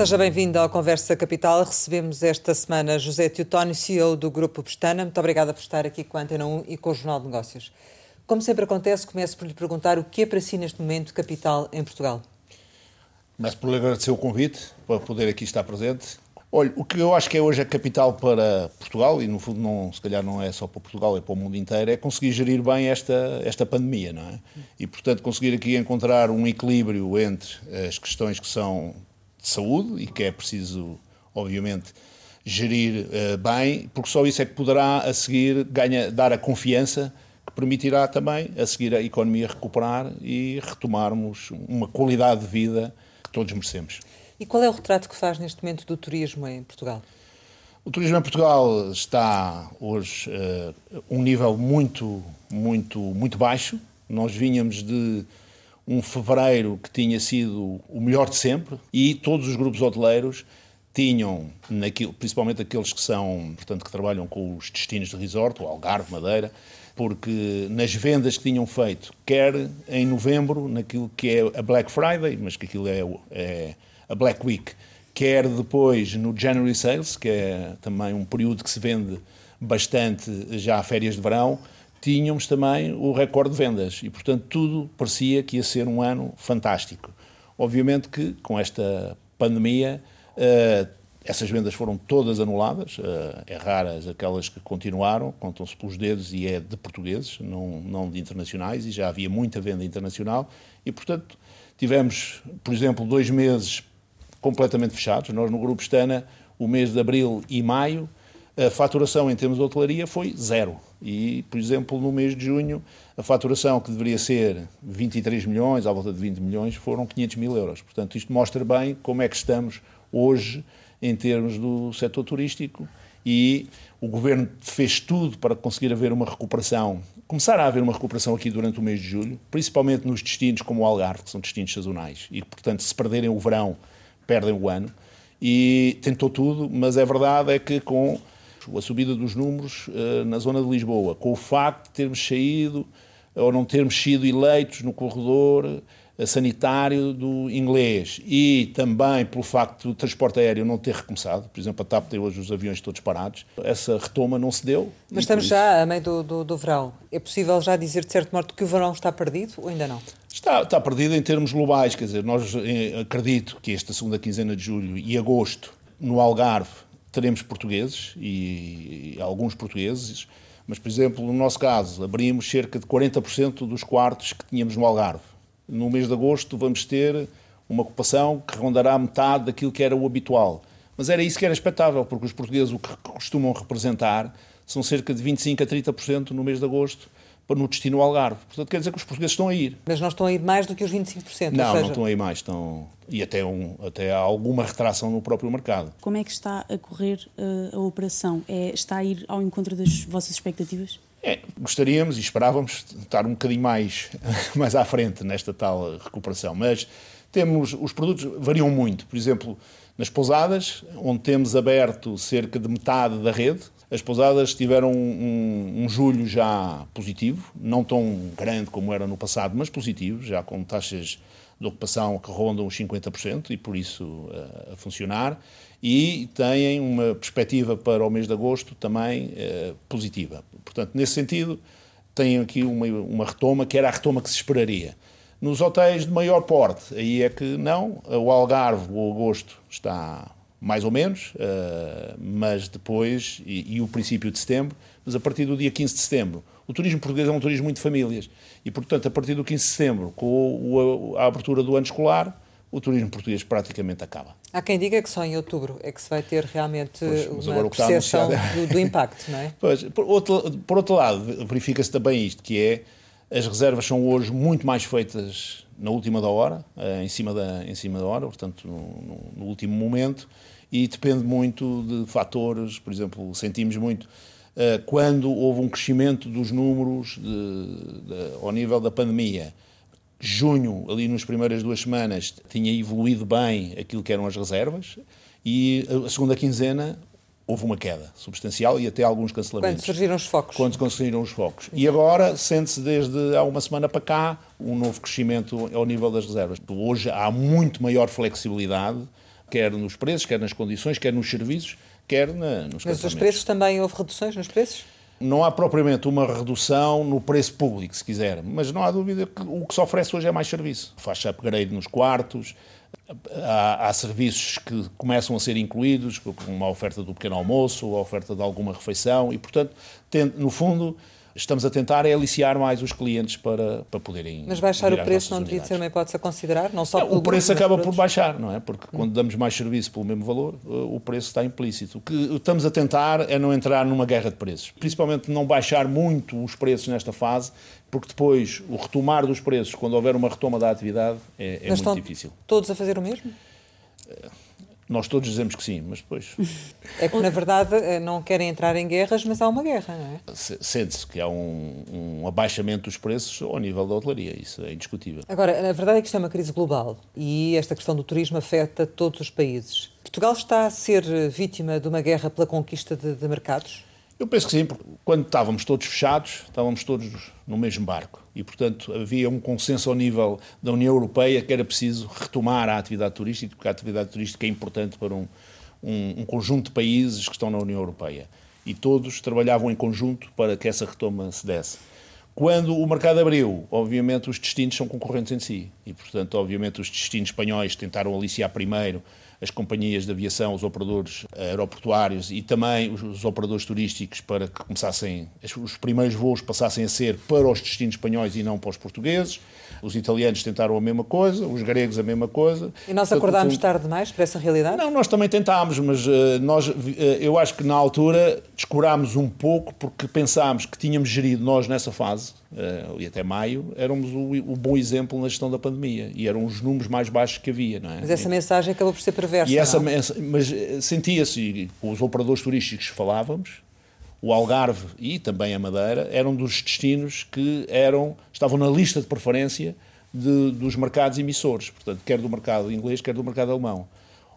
Seja bem-vindo ao Conversa Capital. Recebemos esta semana José Teotónio, CEO do Grupo Pestana. Muito obrigada por estar aqui com a Antena 1 e com o Jornal de Negócios. Como sempre acontece, começo por lhe perguntar o que é para si neste momento capital em Portugal. Começo por lhe agradecer o convite para poder aqui estar presente. Olha, o que eu acho que é hoje a capital para Portugal, e no fundo não, se calhar não é só para Portugal, é para o mundo inteiro, é conseguir gerir bem esta, esta pandemia, não é? E, portanto, conseguir aqui encontrar um equilíbrio entre as questões que são de saúde e que é preciso, obviamente, gerir uh, bem, porque só isso é que poderá, a seguir, ganha, dar a confiança que permitirá também, a seguir, a economia recuperar e retomarmos uma qualidade de vida que todos merecemos. E qual é o retrato que faz neste momento do turismo em Portugal? O turismo em Portugal está hoje uh, um nível muito, muito, muito baixo. Nós vinhamos de um fevereiro que tinha sido o melhor de sempre e todos os grupos hoteleiros tinham, naquilo, principalmente aqueles que são, portanto, que trabalham com os destinos de resort, o Algarve, Madeira, porque nas vendas que tinham feito, quer em novembro, naquilo que é a Black Friday, mas que aquilo é, é a Black Week, quer depois no January Sales, que é também um período que se vende bastante já a férias de verão, tínhamos também o recorde de vendas e, portanto, tudo parecia que ia ser um ano fantástico. Obviamente que com esta pandemia uh, essas vendas foram todas anuladas, uh, é raras aquelas que continuaram, contam-se pelos dedos e é de portugueses, não, não de internacionais, e já havia muita venda internacional, e portanto tivemos, por exemplo, dois meses completamente fechados. Nós no Grupo Stana, o mês de abril e maio, a faturação em termos de hotelaria foi zero. E, por exemplo, no mês de junho, a faturação que deveria ser 23 milhões, à volta de 20 milhões, foram 500 mil euros. Portanto, isto mostra bem como é que estamos hoje em termos do setor turístico e o governo fez tudo para conseguir haver uma recuperação, começar a haver uma recuperação aqui durante o mês de julho, principalmente nos destinos como o Algarve, que são destinos sazonais, e portanto, se perderem o verão, perdem o ano. E tentou tudo, mas a verdade é que com a subida dos números uh, na zona de Lisboa, com o facto de termos saído ou não termos sido eleitos no corredor eh, sanitário do inglês e também pelo facto do transporte aéreo não ter recomeçado, por exemplo, a TAP tem hoje os aviões todos parados, essa retoma não se deu. Mas estamos já a meio do, do, do, verão. É possível já dizer de certo modo que o verão está perdido ou ainda não? Está, está perdido em termos globais, quer dizer, nós eh, acredito que esta segunda quinzena de julho e agosto no Algarve teremos portugueses e, e alguns portugueses, mas, por exemplo, no nosso caso, abrimos cerca de 40% dos quartos que tínhamos no Algarve. No mês de agosto vamos ter uma ocupação que rondará metade daquilo que era o habitual. Mas era isso que era expectável, porque os portugueses o que costumam representar são cerca de 25% a 30% no mês de agosto no destino Algarve. Portanto, quer dizer que os portugueses estão a ir. Mas não estão a ir mais do que os 25%? Não, seja... não estão a ir mais. Estão... E até, um, até há alguma retração no próprio mercado. Como é que está a correr uh, a operação? É, está a ir ao encontro das vossas expectativas? É, gostaríamos e esperávamos estar um bocadinho mais, mais à frente nesta tal recuperação, mas temos, os produtos variam muito. Por exemplo, nas pousadas, onde temos aberto cerca de metade da rede, as pousadas tiveram um, um, julho já positivo, não tão grande como era no passado, mas positivo, já com taxas de ocupação que rondam os 50% e por isso uh, a funcionar. E têm uma perspectiva para o mês de agosto também uh, positiva. Portanto, nesse sentido, têm aqui uma, uma retoma que era a retoma que se esperaria. Nos hotéis de maior porte, aí é que não. O Algarve, o agosto, está mais ou menos, uh, mas depois, e, e, o princípio de setembro, mas a partir do dia 15 de setembro. O turismo português é um turismo muito de famílias e, portanto, a partir do 15 de setembro, com o, a, a abertura do ano escolar, o turismo português praticamente acaba. Há quem diga que só em outubro é que se vai ter realmente pois, uma percepção do, do, impacto, não é? Pois, por outro, por outro lado, verifica-se também isto, que é as reservas são hoje muito mais feitas na última da hora, eh, em cima da, em cima da hora, portanto, no, no último momento, e depende muito de fatores, por exemplo, sentimos muito uh, quando houve um crescimento dos números de, de, ao nível da pandemia. Junho, ali nas primeiras duas semanas, tinha evoluído bem aquilo que eram as reservas, e a segunda quinzena houve uma queda substancial e até alguns cancelamentos. Quando surgiram os focos. Quando surgiram os focos. E agora sente-se desde há uma semana para cá um novo crescimento ao nível das reservas. Hoje há muito maior flexibilidade quer nos preços, quer nas condições, quer nos serviços, quer na, nos Mas os preços também houve reduções nos preços? Não há propriamente uma redução no preço público, se quiser, mas não há dúvida que o que se oferece hoje é mais serviço. Faz upgrade nos quartos, há, há, serviços que começam a ser incluídos, como uma oferta do pequeno almoço, a oferta de alguma refeição, e, portanto, tem, no fundo, estamos a tentar é aliciar mais os clientes para, para poderem. Mas baixar o preço não devia ser uma hipótese a considerar? Não só é, o preço acaba por baixar, não é? Porque quando damos mais serviço pelo mesmo valor, eh, o preço está implícito. O que estamos a tentar é não entrar numa guerra de preços. Principalmente não baixar muito os preços nesta fase, porque depois o retomar dos preços, quando houver uma retoma da atividade, é, é muito difícil. Todos a fazer o mesmo? Eh, nós todos dizemos que sim, mas depois. É que, na verdade, eh, não querem entrar em guerras, mas há uma guerra, não é? Sente-se que há um, um, abaixamento dos preços ao nível da hotelaria, isso é indiscutível. Agora, a verdade é que isto é uma crise global e esta questão do turismo afeta todos os países. Portugal está a ser vítima de uma guerra pela conquista de, de mercados? Eu penso que sim, porque quando estávamos todos fechados, estávamos todos no mesmo barco. E, portanto, havia um consenso ao nível da União Europeia que era preciso retomar a atividade turística, porque a atividade turística é importante para um, um, um conjunto de países que estão na União Europeia. E todos trabalhavam em conjunto para que essa retoma se desse. Quando o mercado abriu, obviamente os destinos são concorrentes em si. E, portanto, obviamente os destinos espanhóis tentaram aliciar primeiro as companhias de aviação, os operadores aeroportuários e também os, os operadores turísticos para que começassem, os primeiros voos passassem a ser para os destinos espanhóis e não para os portugueses. Os italianos tentaram a mesma coisa, os gregos a mesma coisa. E nós acordámos tarde demais para essa realidade? Não, nós também tentámos, mas uh, nós, uh, eu acho que na altura descurámos um pouco porque pensámos que tínhamos gerido nós nessa fase, uh, e até maio, éramos o, o, bom exemplo na gestão da pandemia e eram os números mais baixos que havia, não é? Mas essa mensagem acabou por ser perversa. E essa, não? mas sentia-se, com os operadores turísticos falávamos, o Algarve e também a Madeira eram dos destinos que eram, estavam na lista de preferência de, dos mercados emissores, portanto, quer do mercado inglês, quer do mercado alemão.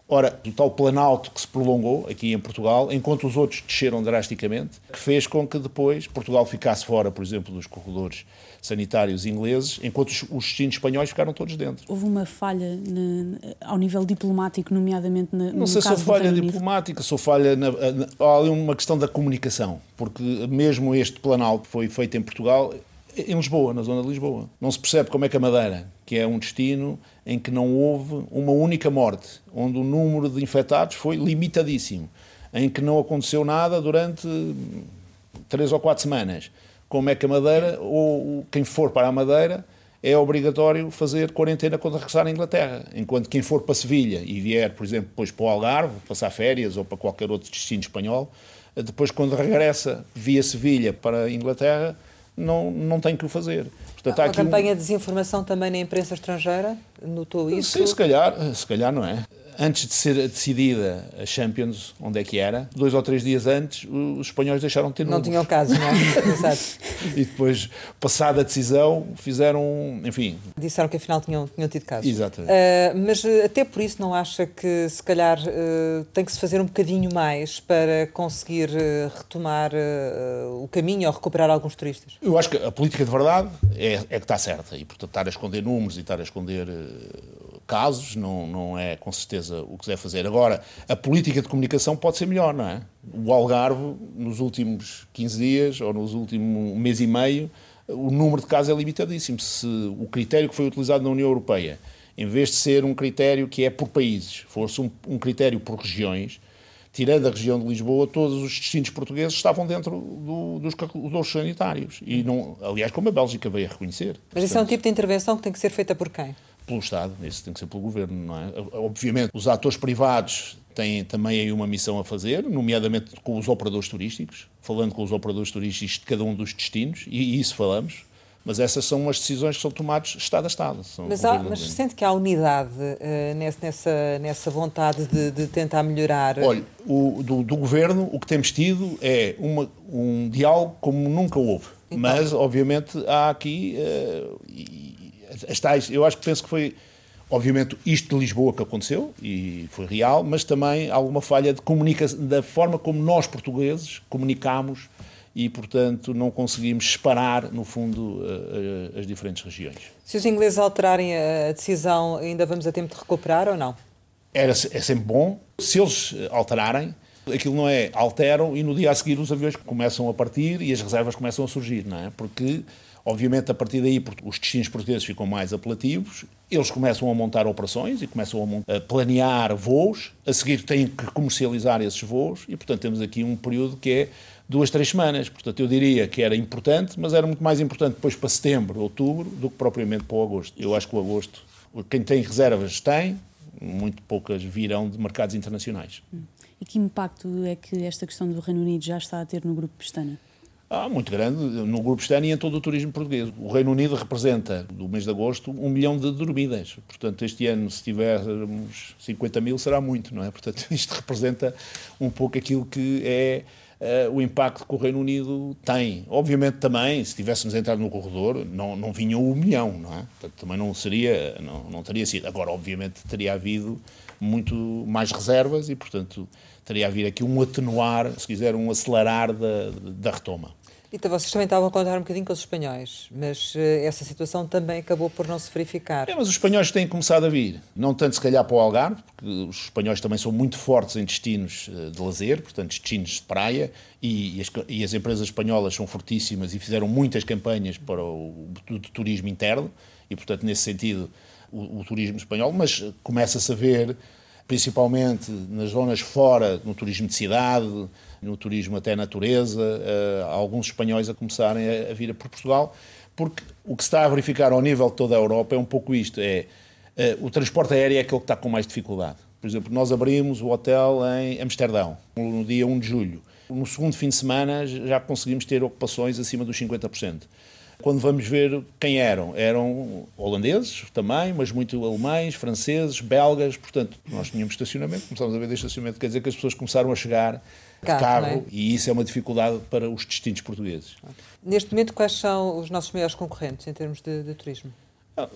Ora, o tal planalto que se prolongou aqui em Portugal, enquanto os outros desceram drasticamente, que fez com que depois Portugal ficasse fora, por exemplo, dos corredores sanitários ingleses, enquanto os, os destinos espanhóis ficaram todos dentro. Houve uma falha ne, ao nível diplomático, nomeadamente na, no Não sei se sou falha diplomática, sou falha. Na, na, há ali uma questão da comunicação, porque mesmo este planalto foi feito em Portugal, em Lisboa, na zona de Lisboa. Não se percebe como é que a Madeira, que é um destino em que não houve uma única morte, onde o número de infectados foi limitadíssimo, em que não aconteceu nada durante três ou quatro semanas. Como é que a Madeira, ou quem for para a Madeira, é obrigatório fazer quarentena quando regressar à Inglaterra, enquanto quem for para Sevilha e vier, por exemplo, depois para o Algarve, passar férias ou para qualquer outro destino espanhol, depois quando regressa via Sevilha para a Inglaterra, não, não tem que o fazer. Portanto, há, há campanha um... de desinformação também na imprensa estrangeira? Notou isso? Sim, se calhar, se calhar não é antes de ser decidida a Champions, onde é que era, dois ou três dias antes, os espanhóis deixaram de ter Não tinham caso, não é? Exato. e depois, passada a decisão, fizeram, enfim... Disseram que afinal tinham, tinham tido caso. Exatamente. Uh, mas eh, até por isso não acha que, se calhar, uh, tem que se fazer um bocadinho mais para conseguir uh, retomar o caminho ou recuperar alguns turistas? Eu acho que a política de verdade é, é que está certa e, portanto, estar a esconder números e estar a esconder casos, não, não é com certeza o que deve fazer. Agora, a política de comunicação pode ser melhor, não é? O Algarve, nos últimos 15 dias ou nos últimos mês e meio, o número de casos é limitadíssimo. Se o critério que foi utilizado na União Europeia, em vez de ser um critério que é por países, fosse um, um critério por regiões, tirando a região de Lisboa, todos os destinos portugueses estavam dentro do, dos, dos sanitários. E não, aliás, como a Bélgica veio a reconhecer. Mas isso é um tipo de intervenção que tem que ser feita por quem? Pelo Estado, isso tem que ser pelo Governo, não é? Obviamente, os atores privados têm também aí uma missão a fazer, nomeadamente com os operadores turísticos, falando com os operadores turísticos de cada um dos destinos, e isso falamos, mas essas são as decisões que são tomadas Estado a Estado. Mas, há, mas sente que há unidade uh, nessa, nessa vontade de, de tentar melhorar? Olha, o, do, do, Governo o que temos tido é uma, um diálogo como nunca houve. Então. Mas, obviamente, há aqui, uh, as tais, eu acho que penso que foi, obviamente, isto de Lisboa que aconteceu e foi real, mas também alguma falha de comunicação, da forma como nós portugueses comunicamos e, portanto, não conseguimos separar, no fundo, as diferentes regiões. Se os ingleses alterarem a decisão, ainda vamos a tempo de recuperar ou não? era, é sempre bom. Se eles alterarem, aquilo não é alteram e no dia a seguir os aviões começam a partir e as reservas começam a surgir, não é? Porque Obviamente, a partir daí, os destinos portugueses ficam mais apelativos, eles começam a montar operações e começam a, planear voos, a seguir têm que comercializar esses voos e, portanto, temos aqui um período que é duas, três semanas. Portanto, eu diria que era importante, mas era muito mais importante depois para setembro, outubro, do que propriamente para o agosto. Eu acho que o agosto, quem tem reservas tem, muito poucas virão de mercados internacionais. E que impacto é que esta questão do Reino Unido já está a ter no grupo Pestana? Ah, muito grande, no grupo externo e em todo o turismo português. O Reino Unido representa, do mês de agosto, um milhão de dormidas. Portanto, este ano, se tivermos 50 mil, será muito, não é? Portanto, isto representa um pouco aquilo que é uh, o impacto que o Reino Unido tem. Obviamente também, se tivéssemos entrado no corredor, não, não vinha um milhão, não é? Portanto, também não seria, não, não teria sido. Agora, obviamente, teria havido muito mais reservas e, portanto, teria havido aqui um atenuar, se quiser, um acelerar da, da retoma. Então, vocês também estavam a contar um bocadinho com os espanhóis, mas uh, essa situação também acabou por não se verificar. É, mas os espanhóis têm começado a vir. Não tanto, se calhar, para o Algarve, porque os espanhóis também são muito fortes em destinos uh, de lazer, portanto, destinos de praia, e, e, as, e, as, empresas espanholas são fortíssimas e fizeram muitas campanhas para o, o turismo interno, e, portanto, nesse sentido, o, o turismo espanhol, mas começa-se a ver principalmente nas zonas fora, no turismo de cidade, no turismo até natureza, uh, alguns espanhóis a começarem a, a, vir por Portugal, porque o que se está a verificar ao nível de toda a Europa é um pouco isto, é uh, o transporte aéreo é aquele que está com mais dificuldade. Por exemplo, nós abrimos o hotel em Amsterdão, no dia 1 de julho. No segundo fim de semana já conseguimos ter ocupações acima dos 50% quando vamos ver quem eram. Eram holandeses também, mas muito alemães, franceses, belgas, portanto, nós tínhamos estacionamento, começámos a ver estacionamento, quer dizer que as pessoas começaram a chegar carro, carro é? e isso é uma dificuldade para os destinos portugueses. Neste momento, quais são os nossos maiores concorrentes em termos de, de turismo? Ah,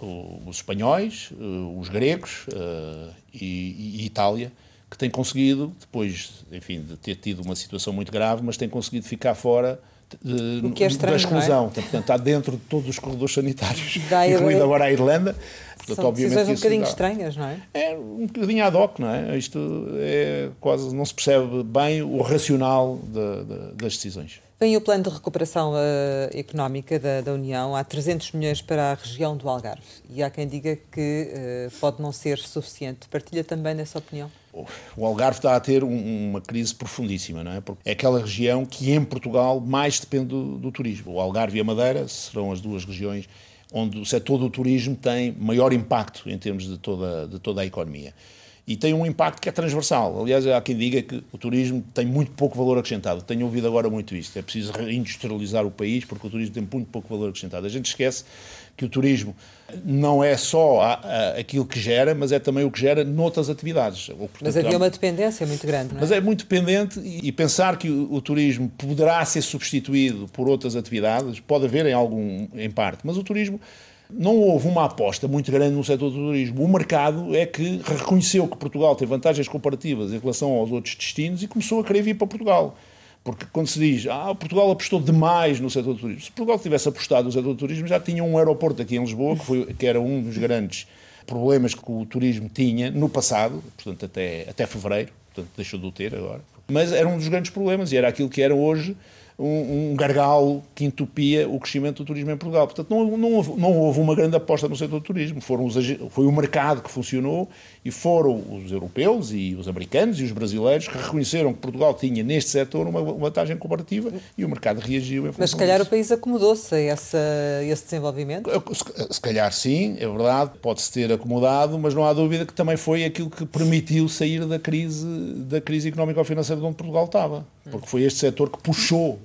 os espanhóis, eh, os gregos uh, e, e Itália, que têm conseguido, depois, enfim, de ter tido uma situação muito grave, mas têm conseguido ficar fora que é estranho, da exclusão. É? Portanto, está dentro de todos os corredores sanitários, incluindo agora a Irlanda. Portanto, São decisões um bocadinho dá. estranhas, não é? É um bocadinho ad hoc, não é? Isto é quase, não se percebe bem o racional de, de, das decisões. Vem o plano de recuperação uh, económica da, da, União, há 300 milhões para a região do Algarve. E há quem diga que uh, pode não ser suficiente. Partilha também dessa opinião? O Algarve está a ter um, uma crise profundíssima, não é? Porque é aquela região que em Portugal mais depende do, do, turismo. O Algarve e a Madeira serão as duas regiões onde o setor do turismo tem maior impacto em termos de toda, de toda a economia. E tem um impacto que é transversal. Aliás, há quem diga que o turismo tem muito pouco valor acrescentado. Tenho ouvido agora muito isto. É preciso reindustrializar o país porque o turismo tem muito pouco valor acrescentado. A gente esquece que o turismo não é só a, a, aquilo que gera, mas é também o que gera noutras atividades. Portanto, mas havia uma dependência muito grande, não é? Mas é muito dependente e, e pensar que o, o, turismo poderá ser substituído por outras atividades, pode haver em algum, em parte, mas o turismo não houve uma aposta muito grande no setor do turismo. O mercado é que reconheceu que Portugal tem vantagens comparativas em relação aos outros destinos e começou a querer vir para Portugal. Porque quando se diz, ah, Portugal apostou demais no setor do turismo, se Portugal tivesse apostado no setor do turismo, já tinha um aeroporto aqui em Lisboa, que, foi, que era um dos grandes problemas que o turismo tinha no passado, portanto, até, até fevereiro, portanto, deixou de o ter agora. Mas era um dos grandes problemas e era aquilo que era hoje um, um gargalo que entupia o crescimento do turismo em Portugal. Portanto, não, não, houve, não houve uma grande aposta no setor do turismo. Foram os, foi o mercado que funcionou e foram os europeus e os americanos e os brasileiros que reconheceram que Portugal tinha neste setor uma vantagem comparativa e o mercado reagiu em Mas se calhar disso. o país acomodou-se a essa, esse desenvolvimento? Se, se calhar sim, é verdade, pode-se ter acomodado, mas não há dúvida que também foi aquilo que permitiu sair da crise, da crise económico-financeira de onde Portugal estava. Porque foi este setor que puxou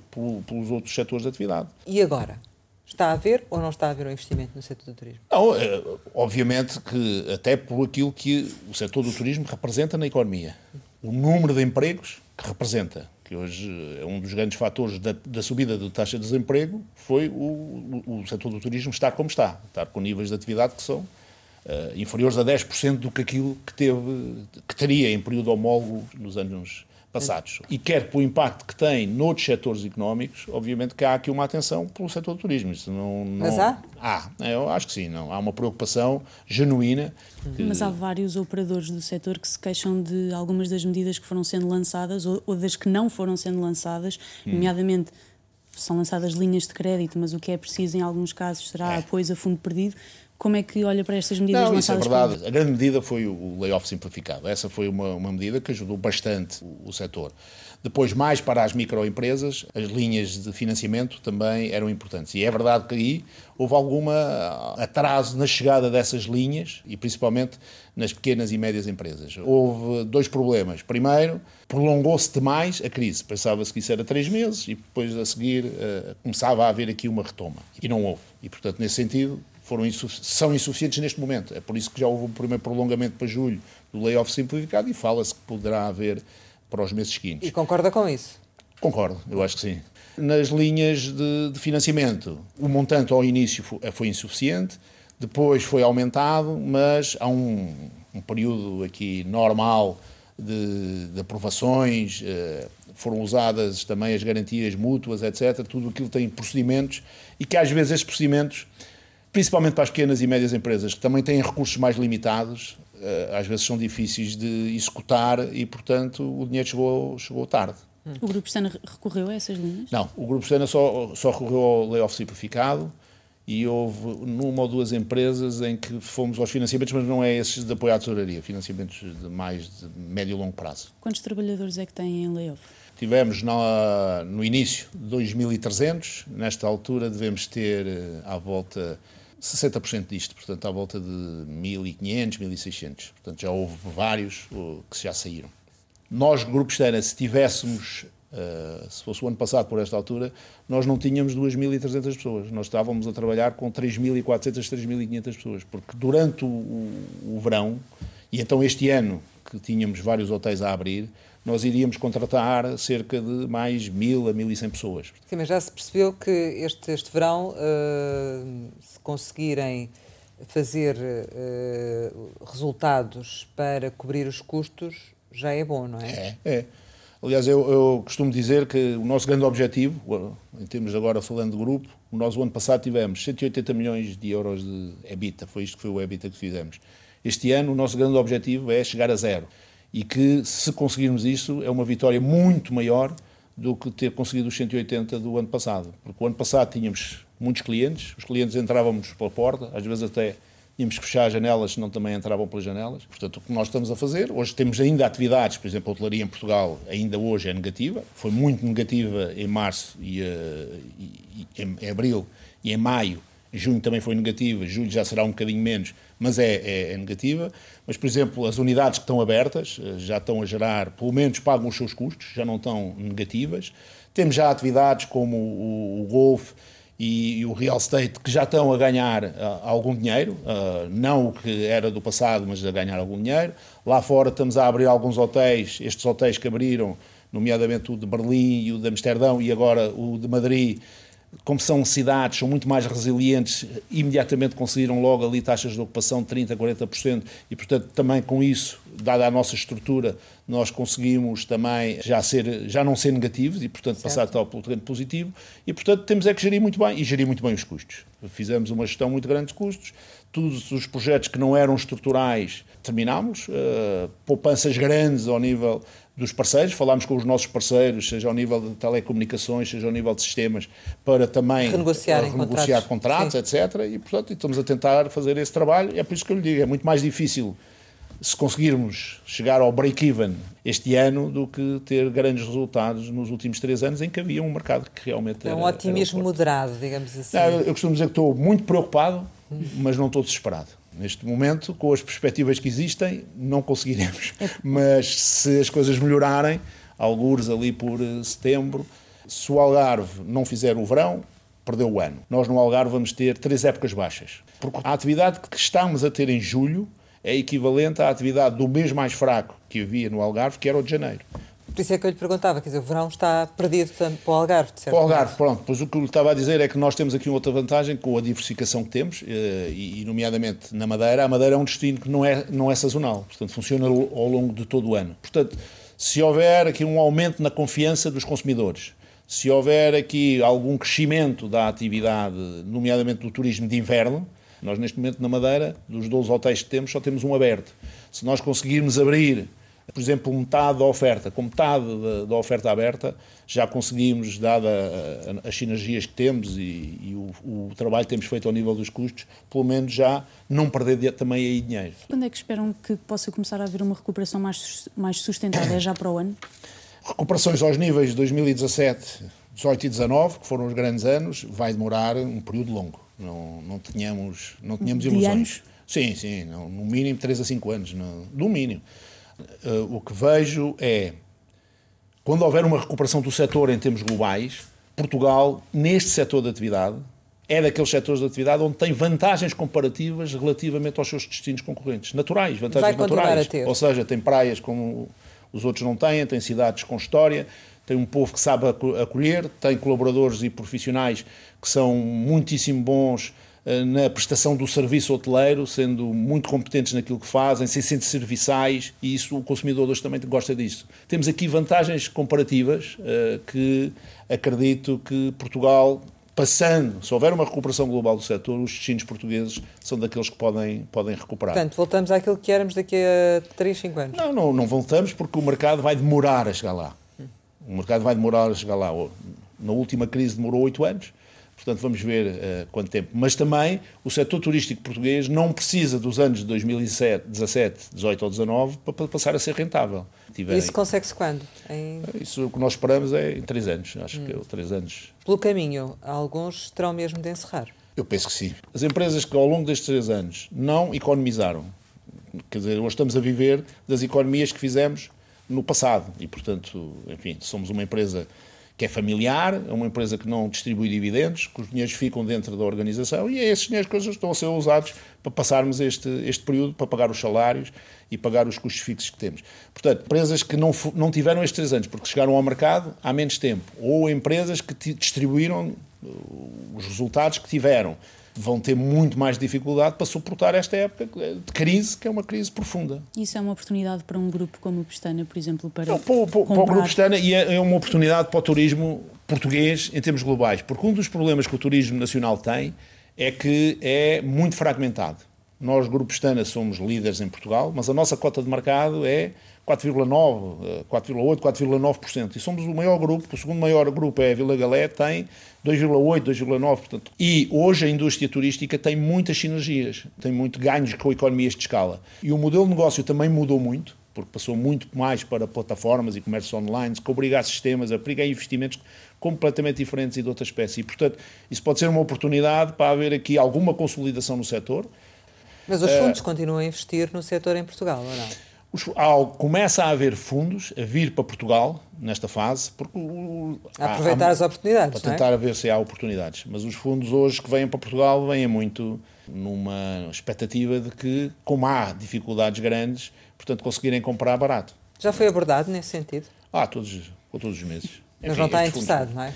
pelos outros setores de atividade. E agora? Está a haver ou não está a haver um investimento no setor do turismo? Não, é, obviamente que até por aquilo que o setor do turismo representa na economia. O número de empregos que representa, que hoje é um dos grandes fatores da, da subida da taxa de desemprego, foi o, o, o, setor do turismo estar como está, estar com níveis de atividade que são uh, inferiores a 10% do que aquilo que teve, que teria em período homólogo nos anos passados. E quer pelo impacto que tem noutros setores económicos, obviamente que há aqui uma atenção pelo setor do turismo. Isso não, não... Mas há? Há, eu acho que sim. Não. Há uma preocupação genuína. Que... Mas há vários operadores do setor que se queixam de algumas das medidas que foram sendo lançadas ou, ou das que não foram sendo lançadas, hum. nomeadamente são lançadas linhas de crédito, mas o que é preciso em alguns casos será é. apoio a fundo perdido. Como é que olha para estas medidas Não, lançadas? Isso é verdade. A grande medida foi o layoff simplificado. Essa foi uma, uma medida que ajudou bastante o, o setor. Depois, mais para as microempresas, as linhas de financiamento também eram importantes. E é verdade que aí houve algum atraso na chegada dessas linhas e principalmente nas pequenas e médias empresas. Houve dois problemas. Primeiro, prolongou-se demais a crise. Pensava-se que isso era três meses e depois a seguir uh, começava a haver aqui uma retoma. E não houve. E, portanto, nesse sentido, foram são insuficientes neste momento. É por isso que já houve um primeiro prolongamento para julho do layoff simplificado e fala-se que poderá haver para os meses seguintes. E concorda com isso? Concordo, eu acho que sim. Nas linhas de, de financiamento, o montante ao início foi, foi, insuficiente, depois foi aumentado, mas há um, um período aqui normal de, de aprovações, eh, foram usadas também as garantias mútuas, etc. Tudo aquilo tem procedimentos e que às vezes esses procedimentos principalmente para as pequenas e médias empresas, que também têm recursos mais limitados, eh, às vezes são difíceis de executar e, portanto, o dinheiro chegou, chegou tarde. O Grupo Stena recorreu a essas linhas? Não, o Grupo Stena só, só recorreu ao layoff simplificado e houve numa ou duas empresas em que fomos aos financiamentos, mas não é esses de apoio à tesouraria, financiamentos de mais de médio e longo prazo. Quantos trabalhadores é que têm em layoff? Tivemos no, no início 2.300, nesta altura devemos ter eh, à volta 60% disto, portanto, à volta de 1.500, 1.600. Portanto, já houve vários que já saíram. Nós, Grupo Estana, se tivéssemos, uh, se fosse o ano passado por esta altura, nós não tínhamos 2.300 pessoas. Nós estávamos a trabalhar com 3.400, 3.500 pessoas, porque durante o, o, o verão, e então este ano, que tínhamos vários hotéis a abrir, nós iríamos contratar cerca de mais mil a mil e cem pessoas. Sim, mas já se percebeu que este, este verão, uh, se conseguirem fazer uh, resultados para cobrir os custos, já é bom, não é? É, é. Aliás, eu, eu, costumo dizer que o nosso grande objetivo, em termos agora falando de grupo, nós o ano passado tivemos 180 milhões de euros de EBITDA, foi isto que foi o EBITDA que fizemos. Este ano o nosso grande objetivo é chegar a zero e que, se conseguirmos isso, é uma vitória muito maior do que ter conseguido os 180 do ano passado. Porque o ano passado tínhamos muitos clientes, os clientes entrávamos pela porta, às vezes até tínhamos que fechar as janelas, senão também entravam pelas janelas. Portanto, o que nós estamos a fazer, hoje temos ainda atividades, por exemplo, a hotelaria em Portugal ainda hoje é negativa, foi muito negativa em março e, uh, e, e em, em abril e em maio, junho também foi negativa, julho já será um bocadinho menos, mas é, é, é, negativa. Mas, por exemplo, as unidades que estão abertas eh, já estão a gerar, pelo menos pagam os seus custos, já não estão negativas. Temos já atividades como o, o e, e, o real estate que já estão a ganhar uh, algum dinheiro, uh, não o que era do passado, mas a ganhar algum dinheiro. Lá fora estamos a abrir alguns hotéis, estes hotéis que abriram, nomeadamente o de Berlim e o de Amsterdão e agora o de Madrid, como são cidades, são muito mais resilientes, imediatamente conseguiram logo ali taxas de ocupação de 30%, 40%, e portanto também com isso, dada a nossa estrutura, nós conseguimos também já, ser, já não ser negativos e portanto certo. passar tal pelo terreno positivo, e portanto temos é que gerir muito bem, e gerir muito bem os custos. Fizemos uma gestão muito grande de custos, todos os projetos que não eram estruturais terminámos, uh, poupanças grandes ao nível dos parceiros, falámos com os nossos parceiros, seja ao nível de telecomunicações, seja ao nível de sistemas, para também renegociar, renegociar contratos, contratos etc. E, portanto, estamos a tentar fazer esse trabalho. É por isso que eu lhe digo, é muito mais difícil se conseguirmos chegar ao break-even este ano do que ter grandes resultados nos últimos três anos em que havia um mercado que realmente é era... um otimismo moderado, digamos assim. Não, eu costumo dizer que estou muito preocupado, mas não estou desesperado. Neste momento, com as perspectivas que existem, não conseguiremos. É. Mas se as coisas melhorarem, algures ali por eh, setembro, se o Algarve não fizer o verão, perdeu o ano. Nós no Algarve vamos ter três épocas baixas. Porque a atividade que estamos a ter em julho é equivalente à atividade do mês mais fraco que havia no Algarve, que era o de janeiro. Por isso é que eu lhe perguntava, quer dizer, o verão está perdido tanto para o Algarve, certo? Para o Algarve, pronto. Pois o que eu lhe estava a dizer é que nós temos aqui outra vantagem com a diversificação que temos, eh, e, nomeadamente na Madeira. A Madeira é um destino que não é, não é sazonal, portanto funciona ao longo de todo o ano. Portanto, se houver aqui um aumento na confiança dos consumidores, se houver aqui algum crescimento da atividade, nomeadamente do turismo de inverno, nós neste momento na Madeira, dos 12 hotéis que temos, só temos um aberto. Se nós conseguirmos abrir por exemplo, metade da oferta, com metade da, oferta aberta, já conseguimos, dada as sinergias que temos e, e o, o, trabalho que temos feito ao nível dos custos, pelo menos já não perder também aí dinheiro. Quando é que esperam que possa começar a haver uma recuperação mais, mais sustentável? É já para o ano? Recuperações aos níveis de 2017, 18 e 19, que foram os grandes anos, vai demorar um período longo. Não, não tínhamos, não tínhamos ilusões. Anos? Sim, sim, no mínimo 3 a 5 anos, no, no mínimo. Uh, o que vejo é, quando houver uma recuperação do setor em termos globais, Portugal, neste setor de atividade, é daqueles setores de atividade onde tem vantagens comparativas relativamente aos seus destinos concorrentes. Naturais, vantagens naturais. Ou seja, tem praias como os outros não têm, tem cidades com história, tem um povo que sabe acolher, tem colaboradores e profissionais que são muitíssimo bons eh, na prestação do serviço hoteleiro, sendo muito competentes naquilo que fazem, sem ser serviçais, e isso o consumidor hoje também gosta disso. Temos aqui vantagens comparativas uh, que acredito que Portugal, passando, se houver uma recuperação global do setor, os destinos portugueses são daqueles que podem, podem recuperar. Portanto, voltamos àquilo que éramos daqui a 3, 5 anos. Não, não, não voltamos porque o mercado vai demorar a chegar lá. O mercado vai demorar a chegar lá. Na última crise demorou 8 anos Portanto, vamos ver uh, quanto tempo. Mas também o setor turístico português não precisa dos anos de 2017, 18 ou 19 para passar a ser rentável. Tiverem... Isso consegue-se quando? Em... Isso o que nós esperamos é em 3 anos. Acho hum. que é 3 anos. Pelo caminho, alguns terão mesmo de encerrar. Eu penso que sim. As empresas que ao longo destes 3 anos não economizaram, quer dizer, hoje estamos a viver das economias que fizemos no passado e, portanto, enfim, somos uma empresa que é familiar, é uma empresa que não distribui dividendos, que os dinheiros ficam dentro da organização e é esses dinheiros que estão a ser usados para passarmos este, este período, para pagar os salários e pagar os custos fixos que temos. Portanto, empresas que não, não tiveram estes três anos porque chegaram ao mercado há menos tempo, ou empresas que distribuíram uh, os resultados que tiveram vão ter muito mais dificuldade para suportar esta época de crise, que é uma crise profunda. Isso é uma oportunidade para um grupo como o Pestana, por exemplo, para. Não, para, para, para o Grupo Pestana e é, é uma oportunidade para o turismo português em termos globais, porque um dos problemas que o turismo nacional tem é que é muito fragmentado. Nós, Grupo Pestana, somos líderes em Portugal, mas a nossa cota de mercado é 4,9%, 4,8%, 4,9%. E somos o maior grupo, o segundo maior grupo é a Vila Galé, tem 2,8%, 2,9%. E hoje a indústria turística tem muitas sinergias, tem muito ganhos com economias de escala. E o modelo de negócio também mudou muito, porque passou muito mais para plataformas e comércio online, que obriga a sistemas, obriga a investimentos completamente diferentes e de outra espécie. E, portanto, isso pode ser uma oportunidade para haver aqui alguma consolidação no setor. Mas os fundos uh, continuam a investir no setor em Portugal, ou não? Os, ao, começa a haver fundos a vir para Portugal nesta fase, porque a aproveitar há, as oportunidades. Para tentar é? ver se há oportunidades. Mas os fundos hoje que vêm para Portugal vêm muito numa expectativa de que, como há dificuldades grandes, portanto, conseguirem comprar barato. Já foi abordado nesse sentido? Ah, todos, todos os meses. Mas Enfim, não está interessado, fundos, não é?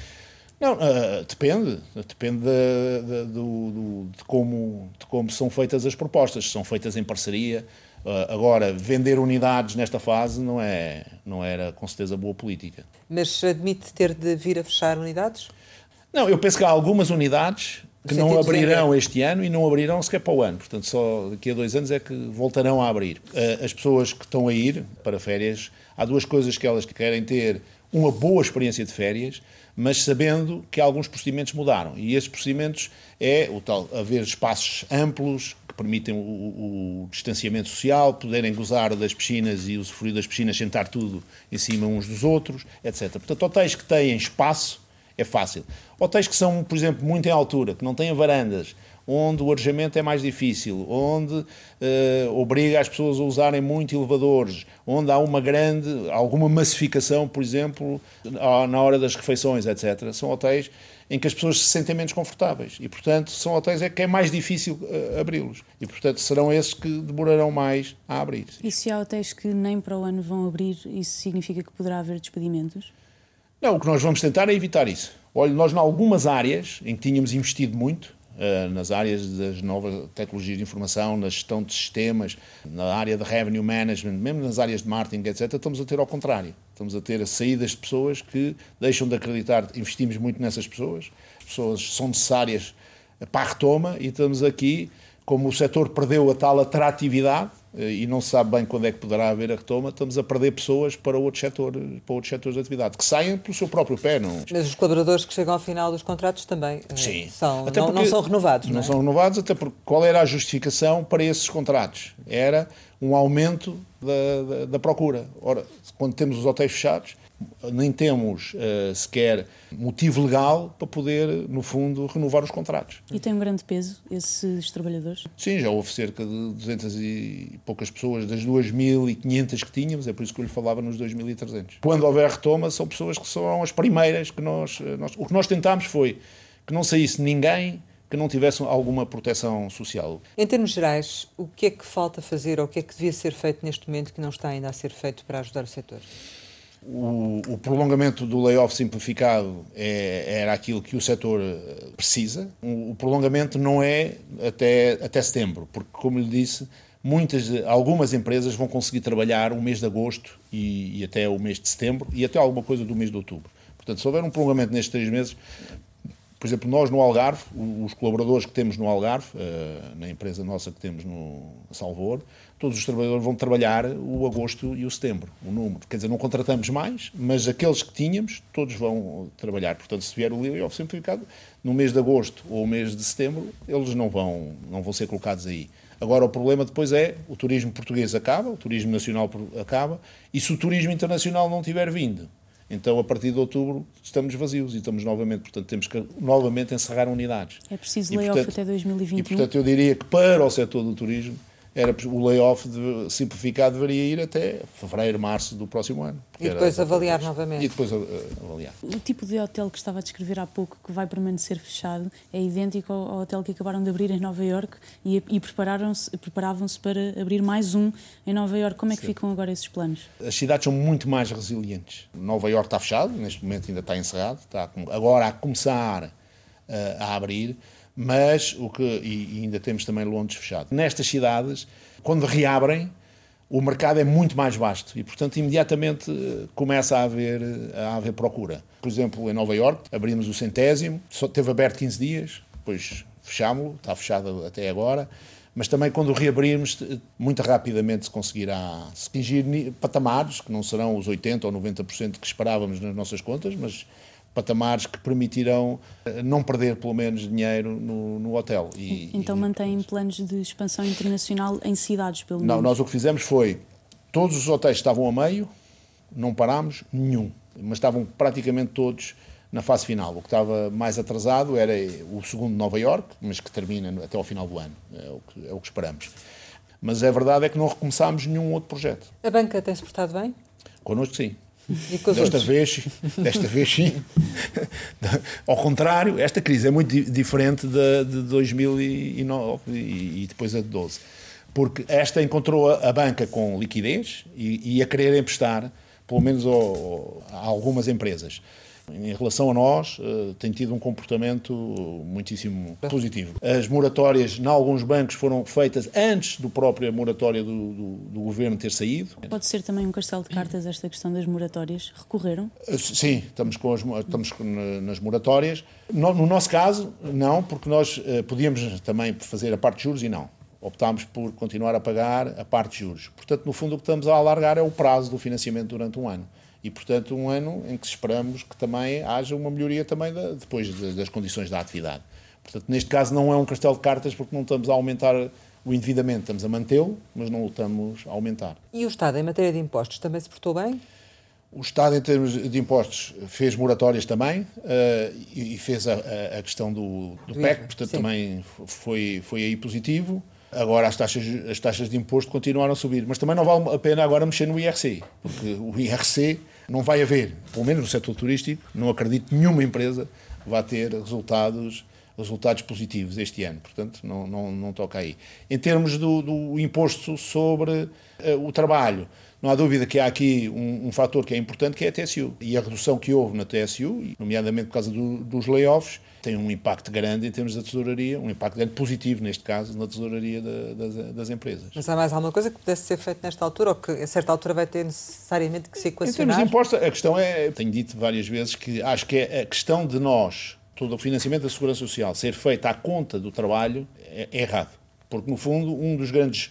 Não, uh, depende. Depende de, de, de, de, como, de como são feitas as propostas. São feitas em parceria agora, vender unidades nesta fase não, é, não era com certeza boa política. Mas admite ter de vir a fechar unidades? Não, eu penso que há algumas unidades que não abrirão este ano e não abrirão sequer para o ano. Portanto, só daqui a dois anos é que voltarão a abrir. Uh, as pessoas que estão a ir para férias, há duas coisas que elas querem ter uma boa experiência de férias, mas sabendo que alguns procedimentos mudaram. E esses procedimentos é o tal haver espaços amplos, permitem o, o, distanciamento social, poderem gozar das piscinas e usufruir das piscinas sem estar tudo em cima uns dos outros, etc. Portanto, hotéis que têm espaço é fácil. Hotéis que são, por exemplo, muito em altura, que não têm varandas, onde o arejamento é mais difícil, onde uh, obriga as pessoas a usarem muito elevadores, onde há uma grande, alguma massificação, por exemplo, na hora das refeições, etc. São hotéis em que as pessoas se sentem menos confortáveis. E, portanto, são hotéis é que é mais difícil uh, abri-los. E, portanto, serão esses que demorarão mais a abrir. E se há hotéis que nem para o ano vão abrir, isso significa que poderá haver despedimentos? Não, o que nós vamos tentar é evitar isso. Olha, nós, em algumas áreas em que tínhamos investido muito, uh, nas áreas das novas tecnologias de informação, na gestão de sistemas, na área de revenue management, mesmo nas áreas de marketing, etc., estamos a ter ao contrário. Estamos a ter a saídas de pessoas que deixam de acreditar, investimos muito nessas pessoas, as pessoas são necessárias para a retoma e estamos aqui, como o setor perdeu a tal atratividade, eh, e não se sabe bem quando é que poderá haver a retoma, estamos a perder pessoas para outros setores, para outros setores de atividade, que saem pelo seu próprio pé. Não... Mas os colaboradores que chegam ao final dos contratos também eh, Sim. São, até não, não são renovados. Não, não é? são renovados, até porque qual era a justificação para esses contratos? Era um aumento da, da, da procura. Ora, quando temos os hotéis fechados, nem temos uh, sequer motivo legal para poder, no fundo, renovar os contratos. E tem um grande peso esses trabalhadores? Sim, já houve cerca de 200 e poucas pessoas das 2.500 que tínhamos, é por isso que eu lhe falava nos 2.300. Quando houver retoma, são pessoas que são as primeiras que nós, eh, nós... O que nós tentámos foi que não saísse ninguém que não tivessem alguma proteção social. Em termos gerais, o que é que falta fazer ou o que é que devia ser feito neste momento que não está ainda a ser feito para ajudar o setor? O, o, prolongamento do layoff simplificado é, era aquilo que o setor eh, precisa. O, o, prolongamento não é até, até setembro, porque, como lhe disse, muitas, algumas empresas vão conseguir trabalhar o mês de agosto e, e até o mês de setembro e até alguma coisa do mês de outubro. Portanto, se houver um prolongamento nestes três meses, por exemplo, nós no Algarve, os colaboradores que temos no Algarve, eh, na empresa nossa que temos no Salvador, todos os trabalhadores vão trabalhar o agosto e o setembro, o número. Quer dizer, não contratamos mais, mas aqueles que tínhamos, todos vão trabalhar. Portanto, se vier o layoff simplificado, no mês de agosto ou mês de setembro, eles não vão, não vão ser colocados aí. Agora, o problema depois é o turismo português acaba, o turismo nacional acaba, e se o turismo internacional não tiver vindo, então, a partir de outubro, estamos vazios e estamos novamente, portanto, temos que novamente encerrar unidades. É preciso layoff até 2021. E, portanto, eu diria que para o setor do turismo, era, o layoff de, simplificado deveria ir até fevereiro, março do próximo ano. E depois avaliar novamente. E depois uh, avaliar. O tipo de hotel que estava a descrever há pouco, que vai permanecer fechado, é idêntico ao, ao hotel que acabaram de abrir em Nova York e, e prepararam-se, preparavam-se para abrir mais um em Nova York. Como é que Sim. ficam agora esses planos? As cidades são muito mais resilientes. Nova York está fechado, neste momento ainda está encerrado, está agora a começar uh, a abrir mas o que e, ainda temos também Londres fechado. Nestas cidades, quando reabrem, o mercado é muito mais vasto e, portanto, imediatamente eh, começa a haver, a haver procura. Por exemplo, em Nova York, abrimos o centésimo, só teve aberto 15 dias, depois fechámos, está fechado até agora, mas também quando reabrirmos, muito rapidamente se conseguirá atingir patamares, que não serão os 80% ou 90% que esperávamos nas nossas contas, mas patamares que permitirão eh, não perder pelo menos dinheiro no, no hotel. E, então e, mantém planos de expansão internacional em cidades, pelo menos? Não, nós o que fizemos foi, todos os hotéis estavam a meio, não parámos nenhum, mas estavam praticamente todos na fase final. O que estava mais atrasado era o segundo Nova York, mas que termina até ao final do ano, é o que, é o que esperamos. Mas a verdade é que não recomeçámos nenhum outro projeto. A banca tem-se portado bem? Connosco sim. Desta vez, desta vez sim. Ao contrário, esta crise é muito diferente de, de 2009 e, depois a de 12. Porque esta encontrou a, a banca com liquidez e, e, a querer emprestar, pelo menos ao, a algumas empresas. Em relação a nós, uh, tem tido um comportamento muitíssimo positivo. As moratórias, em alguns bancos, foram feitas antes do própria moratória do, do, do, governo ter saído. Pode ser também um castelo de cartas esta questão das moratórias? Recorreram? Uh, sim, estamos, com as, estamos nas moratórias. No, no, nosso caso, não, porque nós uh, podíamos também fazer a parte de juros e não optámos por continuar a pagar a parte de juros. Portanto, no fundo, o que estamos a alargar é o prazo do financiamento durante um ano e, portanto, um ano em que esperamos que também haja uma melhoria também da, depois das condições da atividade. Portanto, neste caso não é um castelo de cartas porque não estamos a aumentar o endividamento, estamos a mantê-lo, mas não o estamos a aumentar. E o Estado, em matéria de impostos, também se portou bem? O Estado, em termos de impostos, fez moratórias também uh, e fez a, a questão do, do, do PEC, portanto, sim. também foi, foi aí positivo. Agora as taxas, as taxas de imposto continuaram a subir, mas também não vale a pena agora mexer no IRC, porque o IRC não vai haver, pelo menos no setor turístico, não acredito que nenhuma empresa vá ter resultados resultados positivos este ano, portanto não, não, não toca aí. Em termos do, do imposto sobre uh, o trabalho, não há dúvida que há aqui um, um, fator que é importante, que é a TSU. E a redução que houve na TSU, nomeadamente por causa do, dos layoffs, tem um impacto grande em termos da tesouraria, um impacto grande positivo, neste caso, na tesouraria das, das, empresas. Mas há mais alguma coisa que pudesse ser feita nesta altura ou que a certa altura vai ter necessariamente que se equacionar? Em termos de impostos, a questão é, tenho dito várias vezes que acho que é a questão de nós, todo o financiamento da Segurança Social, ser feito à conta do trabalho é, é errado. Porque, no fundo, um dos grandes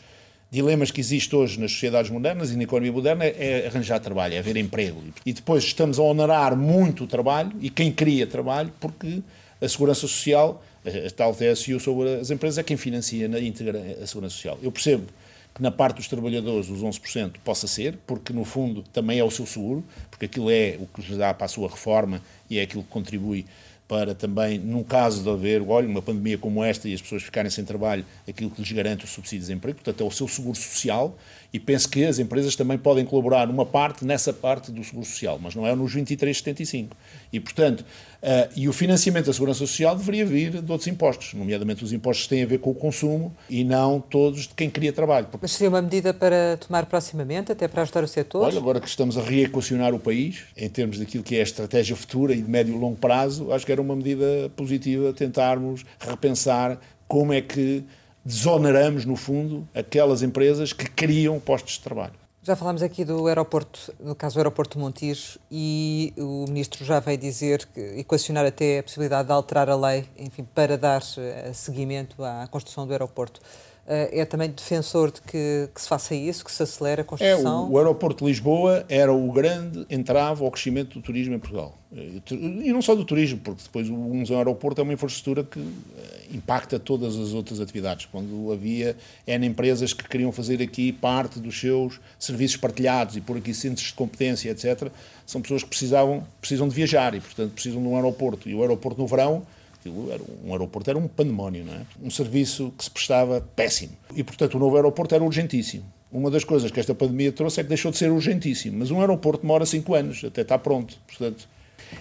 dilemas que existe hoje nas sociedades modernas e na economia moderna é, é arranjar trabalho, é haver emprego. E depois estamos a onerar muito o trabalho e quem cria trabalho, porque a Segurança Social, a tal TSU sobre as empresas, é quem financia na íntegra a Segurança Social. Eu percebo que na parte dos trabalhadores os 11% possa ser, porque no fundo também é o seu seguro, porque aquilo é o que lhes dá para a sua reforma e é aquilo que contribui para também, num caso de haver, olha, uma pandemia como esta e as pessoas ficarem sem trabalho, aquilo que lhes garante o subsídio de desemprego, portanto é o seu seguro social e penso que as empresas também podem colaborar uma parte nessa parte do seguro social, mas não é nos 23,75. E, portanto, uh, e o financiamento da segurança social deveria vir de outros impostos, nomeadamente os impostos que têm a ver com o consumo e não todos de quem cria trabalho. Mas seria uma medida para tomar proximamente, até para ajudar o setor? Olha, agora que estamos a reequacionar o país, em termos daquilo que é a estratégia futura e de médio e longo prazo, acho que era uma medida positiva tentarmos repensar como é que desoneramos, no fundo, aquelas empresas que criam postos de trabalho. Já falámos aqui do aeroporto, no caso do aeroporto de Montijo, e o ministro já veio dizer, equacionar até a possibilidade de alterar a lei, enfim, para dar eh, seguimento à construção do aeroporto. Eh, é também defensor de que, que, se faça isso, que se acelere a construção? É, o, o, aeroporto de Lisboa era o grande entrave ao crescimento do turismo em Portugal. Eh, e não só do turismo, porque depois um aeroporto é uma infraestrutura que eh, impacta todas as outras atividades. Quando havia N empresas que queriam fazer aqui parte dos seus serviços partilhados e por aqui centros de competência, etc., são pessoas que precisavam, precisam de viajar e, portanto, precisam de um aeroporto. E o aeroporto no verão Aquilo era um aeroporto era um pandemónio, não é? Um serviço que se prestava péssimo. E, portanto, o novo aeroporto era urgentíssimo. Uma das coisas que esta pandemia trouxe é que deixou de ser urgentíssimo. Mas um aeroporto demora cinco anos, até está pronto. Portanto,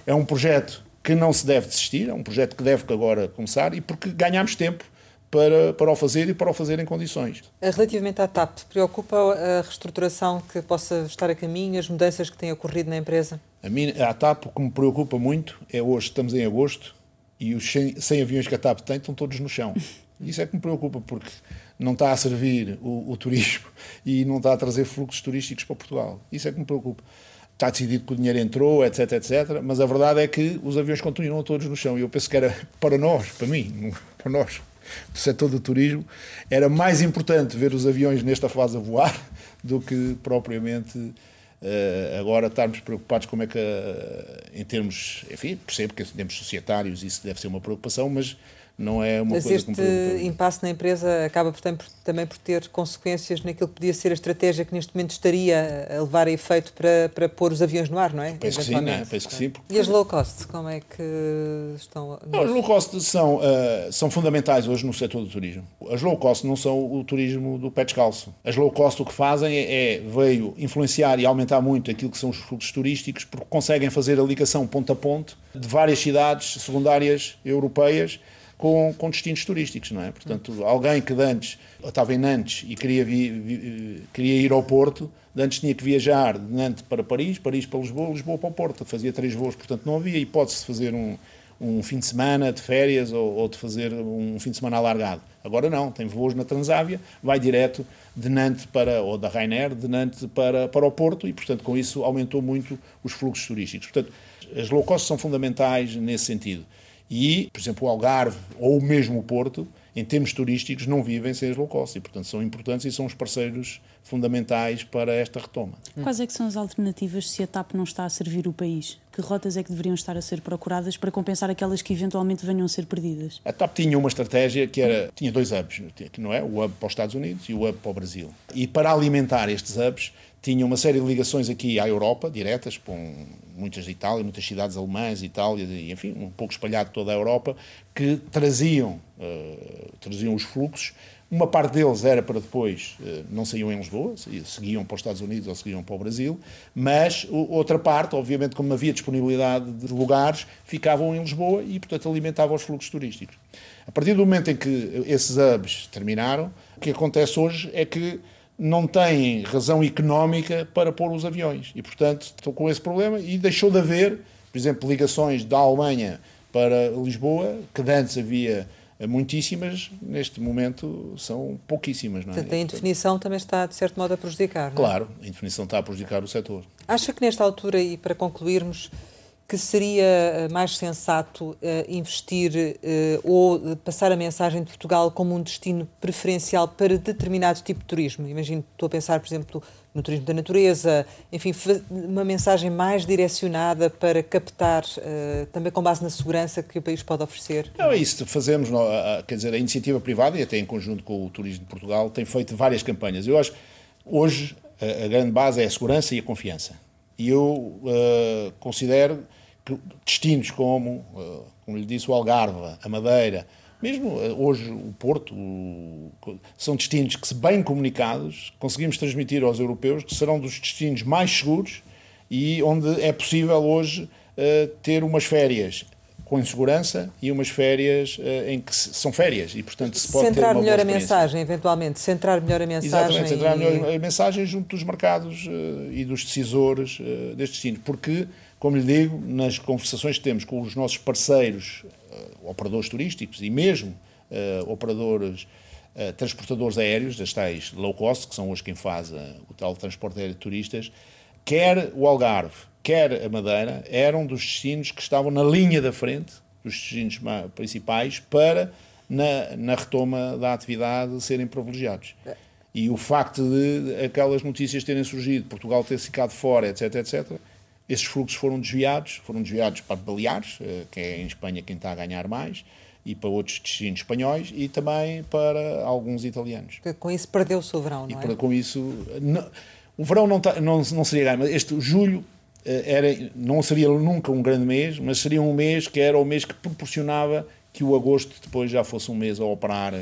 é um projeto que não se deve desistir, é um projeto que deve agora começar e porque ganhamos tempo para, para o fazer e para o fazer em condições. Relativamente à TAP, preocupa a reestruturação que possa estar a caminho, as mudanças que têm ocorrido na empresa? A, mim, a TAP, o que me preocupa muito, é hoje, estamos em agosto, e os 100, 100 aviões que a TAP tem estão todos no chão. Isso é que me preocupa, porque não está a servir o, o, turismo e não está a trazer fluxos turísticos para Portugal. Isso é que me preocupa. Está decidido que o dinheiro entrou, etc, etc, mas a verdade é que os aviões continuam todos no chão. E eu penso que era para nós, para mim, para nós, do setor do turismo, era mais importante ver os aviões nesta fase a voar do que propriamente Uh, agora estarmos preocupados como é que, uh, em termos, enfim, percebo que em termos societários isso deve ser uma preocupação, mas não é uma Mas coisa este impasse na empresa acaba também por ter consequências naquilo que podia ser a estratégia que neste momento estaria a levar a efeito para, para pôr os aviões no ar, não é? Penso que sim, não é? Penso que sim. Porque... E as low cost, como é que estão? Não, as low cost são, uh, são fundamentais hoje no setor do turismo. As low cost não são o turismo do pé descalço. As low cost o que fazem é, é veio influenciar e aumentar muito aquilo que são os fluxos turísticos porque conseguem fazer a ligação ponto a ponto de várias cidades secundárias europeias com, com destinos turísticos, não é? Portanto, alguém que antes estava em Nantes e queria, vi, vi, queria ir ao Porto, antes tinha que viajar de Nantes para Paris, Paris para Lisboa, Lisboa para o Porto, fazia três voos, portanto não havia hipótese de fazer um, um fim de semana de férias ou, ou, de fazer um fim de semana alargado. Agora não, tem voos na Transávia, vai direto de Nantes para, ou da Rainer, de Nantes para, para o Porto e, portanto, com isso aumentou muito os fluxos turísticos. Portanto, as low cost são fundamentais nesse sentido. E, por exemplo, o Algarve ou mesmo o Porto, em termos turísticos, não vivem sem as low cost e, portanto, são importantes e são os parceiros fundamentais para esta retoma. Quais é que são as alternativas se a TAP não está a servir o país? Que rotas é que deveriam estar a ser procuradas para compensar aquelas que eventualmente venham a ser perdidas? A TAP tinha uma estratégia que era, tinha dois hubs, não é? O hub para os Estados Unidos e o hub para o Brasil. E para alimentar estes hubs, tinha uma série de ligações aqui à Europa, diretas, com muitas de Itália, muitas cidades alemãs, Itália, enfim, um pouco espalhado toda a Europa, que traziam, uh, traziam os fluxos Uma parte deles era para depois, eh, não saíam em Lisboa, seguiam para os Estados Unidos ou seguiam para o Brasil, mas outra parte, obviamente, como havia disponibilidade de lugares, ficavam em Lisboa e, portanto, alimentavam os fluxos turísticos. A partir do momento em que esses hubs terminaram, o que acontece hoje é que não têm razão económica para pôr os aviões. E, portanto, estou com esse problema e deixou de haver, por exemplo, ligações da Alemanha para Lisboa, que antes havia muitíssimas, neste momento são pouquíssimas. Não é? Portanto, a indefinição também está, de certo modo, a prejudicar. Não é? Claro, a indefinição está a prejudicar o setor. Acha que nesta altura, e para concluirmos, que seria eh, mais sensato uh, investir uh, ou passar a mensagem de Portugal como um destino preferencial para determinado tipo de turismo? Imagino, estou a pensar, por exemplo, no turismo da natureza, enfim, uma mensagem mais direcionada para captar, uh, também com base na segurança que o país pode oferecer? Não, é isso. Fazemos, quer dizer, a iniciativa privada, e até em conjunto com o Turismo de Portugal, tem feito várias campanhas. Eu acho, hoje, a, grande base é a segurança e a confiança. E eu considero destinos como, eh, como lhe disse, o Algarve, a Madeira, mesmo eh, hoje o Porto, são destinos que, se bem comunicados, conseguimos transmitir aos europeus que serão dos destinos mais seguros e onde é possível hoje eh, ter umas férias com insegurança e umas férias em que são férias e portanto se pode centrar ter uma melhor a mensagem eventualmente. Centrar melhor a mensagem exatamente centrar e... melhor a mensagem junto dos mercados e dos decisores destes destinos porque como lhe digo, nas conversações que temos com os nossos parceiros, uh, operadores turísticos e mesmo uh, operadores uh, transportadores aéreos, das tais low cost, que são hoje quem faz o tal transporte aéreo de turistas, quer o Algarve, quer a Madeira, eram dos destinos que estavam na linha da frente, dos destinos principais, para, na, na retoma da atividade, serem privilegiados. E o facto de aquelas notícias terem surgido, Portugal ter ficado fora, etc., etc., esses fluxos foram desviados, foram desviados para Baleares, eh, que é em Espanha quem está a ganhar mais, e para outros destinos espanhóis e também para alguns italianos. Com isso perdeu-se o verão, não e é? com isso... Não, o verão não, tá, não, não seria ganho, mas este julho eh, era, não seria nunca um grande mês, mas seria um mês que era o mês que proporcionava que o agosto depois já fosse um mês a operar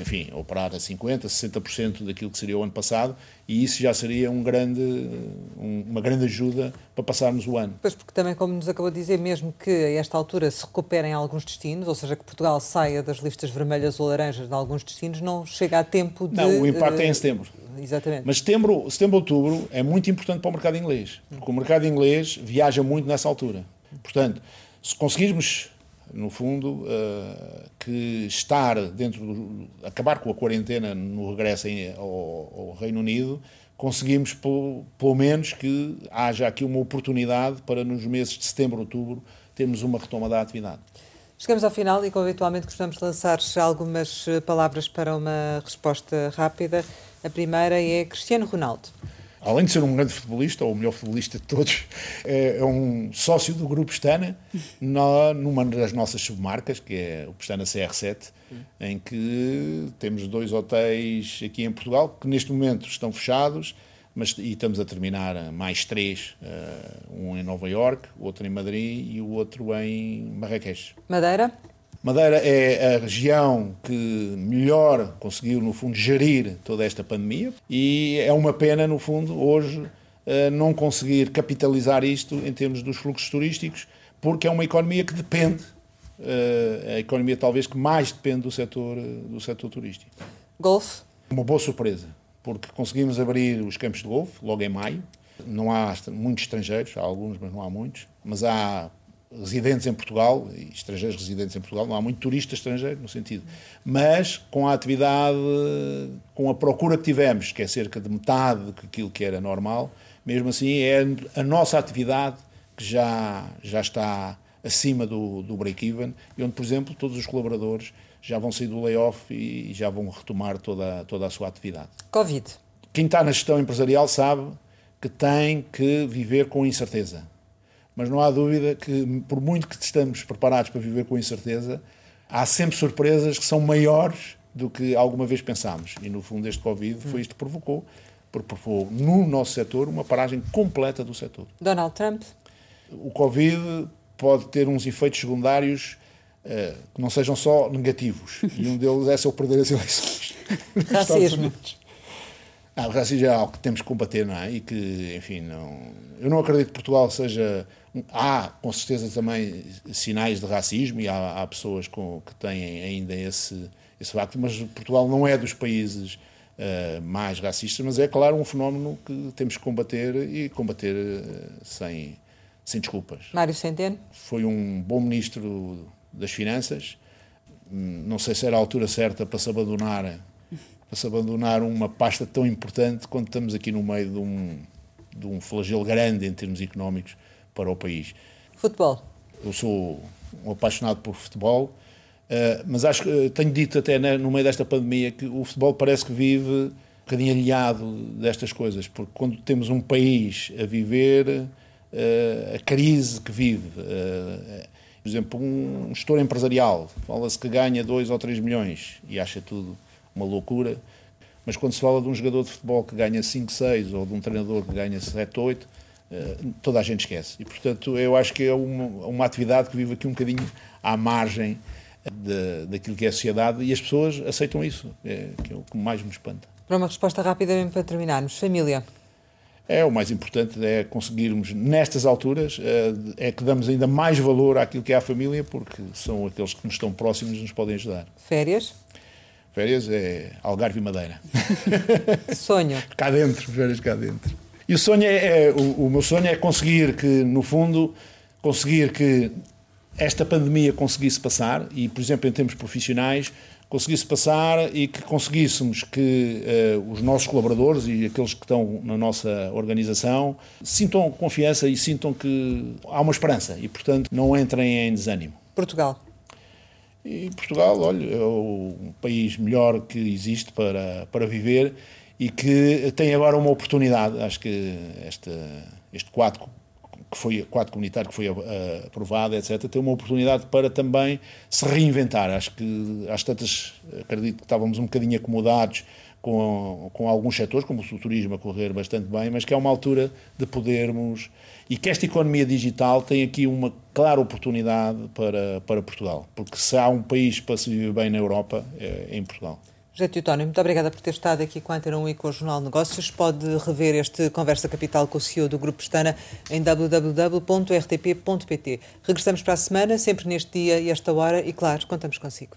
enfim, operar a 50%, 60% daquilo que seria o ano passado, e isso já seria um grande, um, uma grande ajuda para passarmos o ano. Pois, porque também, como nos acabou de dizer, mesmo que a esta altura se recuperem alguns destinos, ou seja, que Portugal saia das listas vermelhas ou laranjas de alguns destinos, não chega a tempo de... Não, o impacto uh, é em setembro. Exatamente. Mas setembro, setembro, outubro é muito importante para o mercado inglês, porque o mercado inglês viaja muito nessa altura. Portanto, se conseguirmos no fundo, uh, que estar dentro do, acabar com a quarentena no regresso ao, Reino Unido, conseguimos pelo, pelo menos que haja aqui uma oportunidade para nos meses de setembro, outubro, termos uma retoma da atividade. Chegamos ao final e, como habitualmente, gostamos de lançar algumas eh, palavras para uma resposta rápida. A primeira é Cristiano Ronaldo além de ser um grande futebolista, ou o melhor futebolista de todos, é, é um sócio do Grupo Pestana, numa das nossas submarcas, que é o Pestana CR7, em que temos dois hotéis aqui em Portugal, que neste momento estão fechados, mas, e estamos a terminar mais três, uh, um em Nova York, outro em Madrid e o outro em Marrakech. Madeira? Madeira é a região que melhor conseguiu, no fundo, gerir toda esta pandemia e é uma pena, no fundo, hoje eh, não conseguir capitalizar isto em termos dos fluxos turísticos, porque é uma economia que depende, é a economia talvez que mais depende do setor, do setor turístico. Golfe? Uma boa surpresa, porque conseguimos abrir os campos de golfe logo em maio. Não há muitos estrangeiros, há alguns, mas não há muitos, mas há residentes em Portugal, e estrangeiros residentes em Portugal, não há muito turista estrangeiro no sentido, mas com a atividade, com a procura que tivemos, que é cerca de metade daquilo que era normal, mesmo assim é a nossa atividade que já, já está acima do, do break-even e onde, por exemplo, todos os colaboradores já vão sair do layoff e já vão retomar toda, toda a sua atividade. Covid. Quem está na gestão empresarial sabe que tem que viver com incerteza mas não há dúvida que, por muito que estamos preparados para viver com incerteza, há sempre surpresas que são maiores do que alguma vez pensámos. E, no fundo, este Covid foi isto que provocou, porque provocou no nosso setor uma paragem completa do setor. Donald Trump? O Covid pode ter uns efeitos secundários uh, que não sejam só negativos, e um deles é se eu perder as eleições. Racismo. Ah, o racismo é algo que temos que combater, não é? E que, enfim, não, eu não acredito que Portugal seja. Há, com certeza, também sinais de racismo e há, há pessoas com, que têm ainda esse, esse facto, mas Portugal não é dos países uh, mais racistas, mas é, claro, um fenómeno que temos que combater e combater uh, sem, sem desculpas. Mário Centeno? Foi um bom ministro das Finanças. Hum, não sei se era a altura certa para se abandonar para se abandonar uma pasta tão importante quando estamos aqui no meio de um, de um flagelo grande em termos económicos para o país. Futebol. Eu sou um apaixonado por futebol, eh, mas acho que eh, tenho dito até no meio desta pandemia que o futebol parece que vive um bocadinho aliado destas coisas, porque quando temos um país a viver eh, a crise que vive, por exemplo, um gestor empresarial, fala-se que ganha 2 ou 3 milhões e acha tudo uma loucura. Mas quando se fala de um jogador de futebol que ganha 5, 6 ou de um treinador que ganha 7, 8, eh, toda a gente esquece. E, portanto, eu acho que é uma, uma atividade que vive aqui um bocadinho à margem de, daquilo que é a sociedade e as pessoas aceitam isso, é, que é o que mais me espanta. Para uma resposta rápida, mesmo para terminarmos, família. É, o mais importante é conseguirmos, nestas alturas, é, é que damos ainda mais valor àquilo que é a família, porque são aqueles que nos estão próximos e nos podem ajudar. Férias? Férias é Algarve e Madeira. Sonho. cá dentro, férias cá dentro. E o sonho é, é o, o, meu sonho é conseguir que, no fundo, conseguir que esta pandemia conseguisse passar e, por exemplo, em termos profissionais, conseguisse passar e que conseguíssemos que uh, os nossos colaboradores e aqueles que estão na nossa organização sintam confiança e sintam que há uma esperança e, portanto, não entrem em desânimo. Portugal. E Portugal, olha, é o país melhor que existe para, para viver e que tem agora uma oportunidade. Acho que este quadro que foi quadro comunitário que foi uh, aprovado, etc., tem uma oportunidade para também se reinventar. Acho que às tantas acredito que estávamos um bocadinho acomodados com, com alguns setores, como o turismo a correr bastante bem, mas que é uma altura de podermos. E que esta economia digital tem aqui uma clara oportunidade para, para Portugal, porque se há um país para se viver bem na Europa, é, é em Portugal. José Teutónio, muito obrigada por ter estado aqui com a Antena 1 e com o Jornal Negócios. Pode rever este Conversa Capital com o CEO do Grupo Estana em www.rtp.pt. Regressamos para a semana, sempre neste dia e esta hora, e claro, contamos consigo.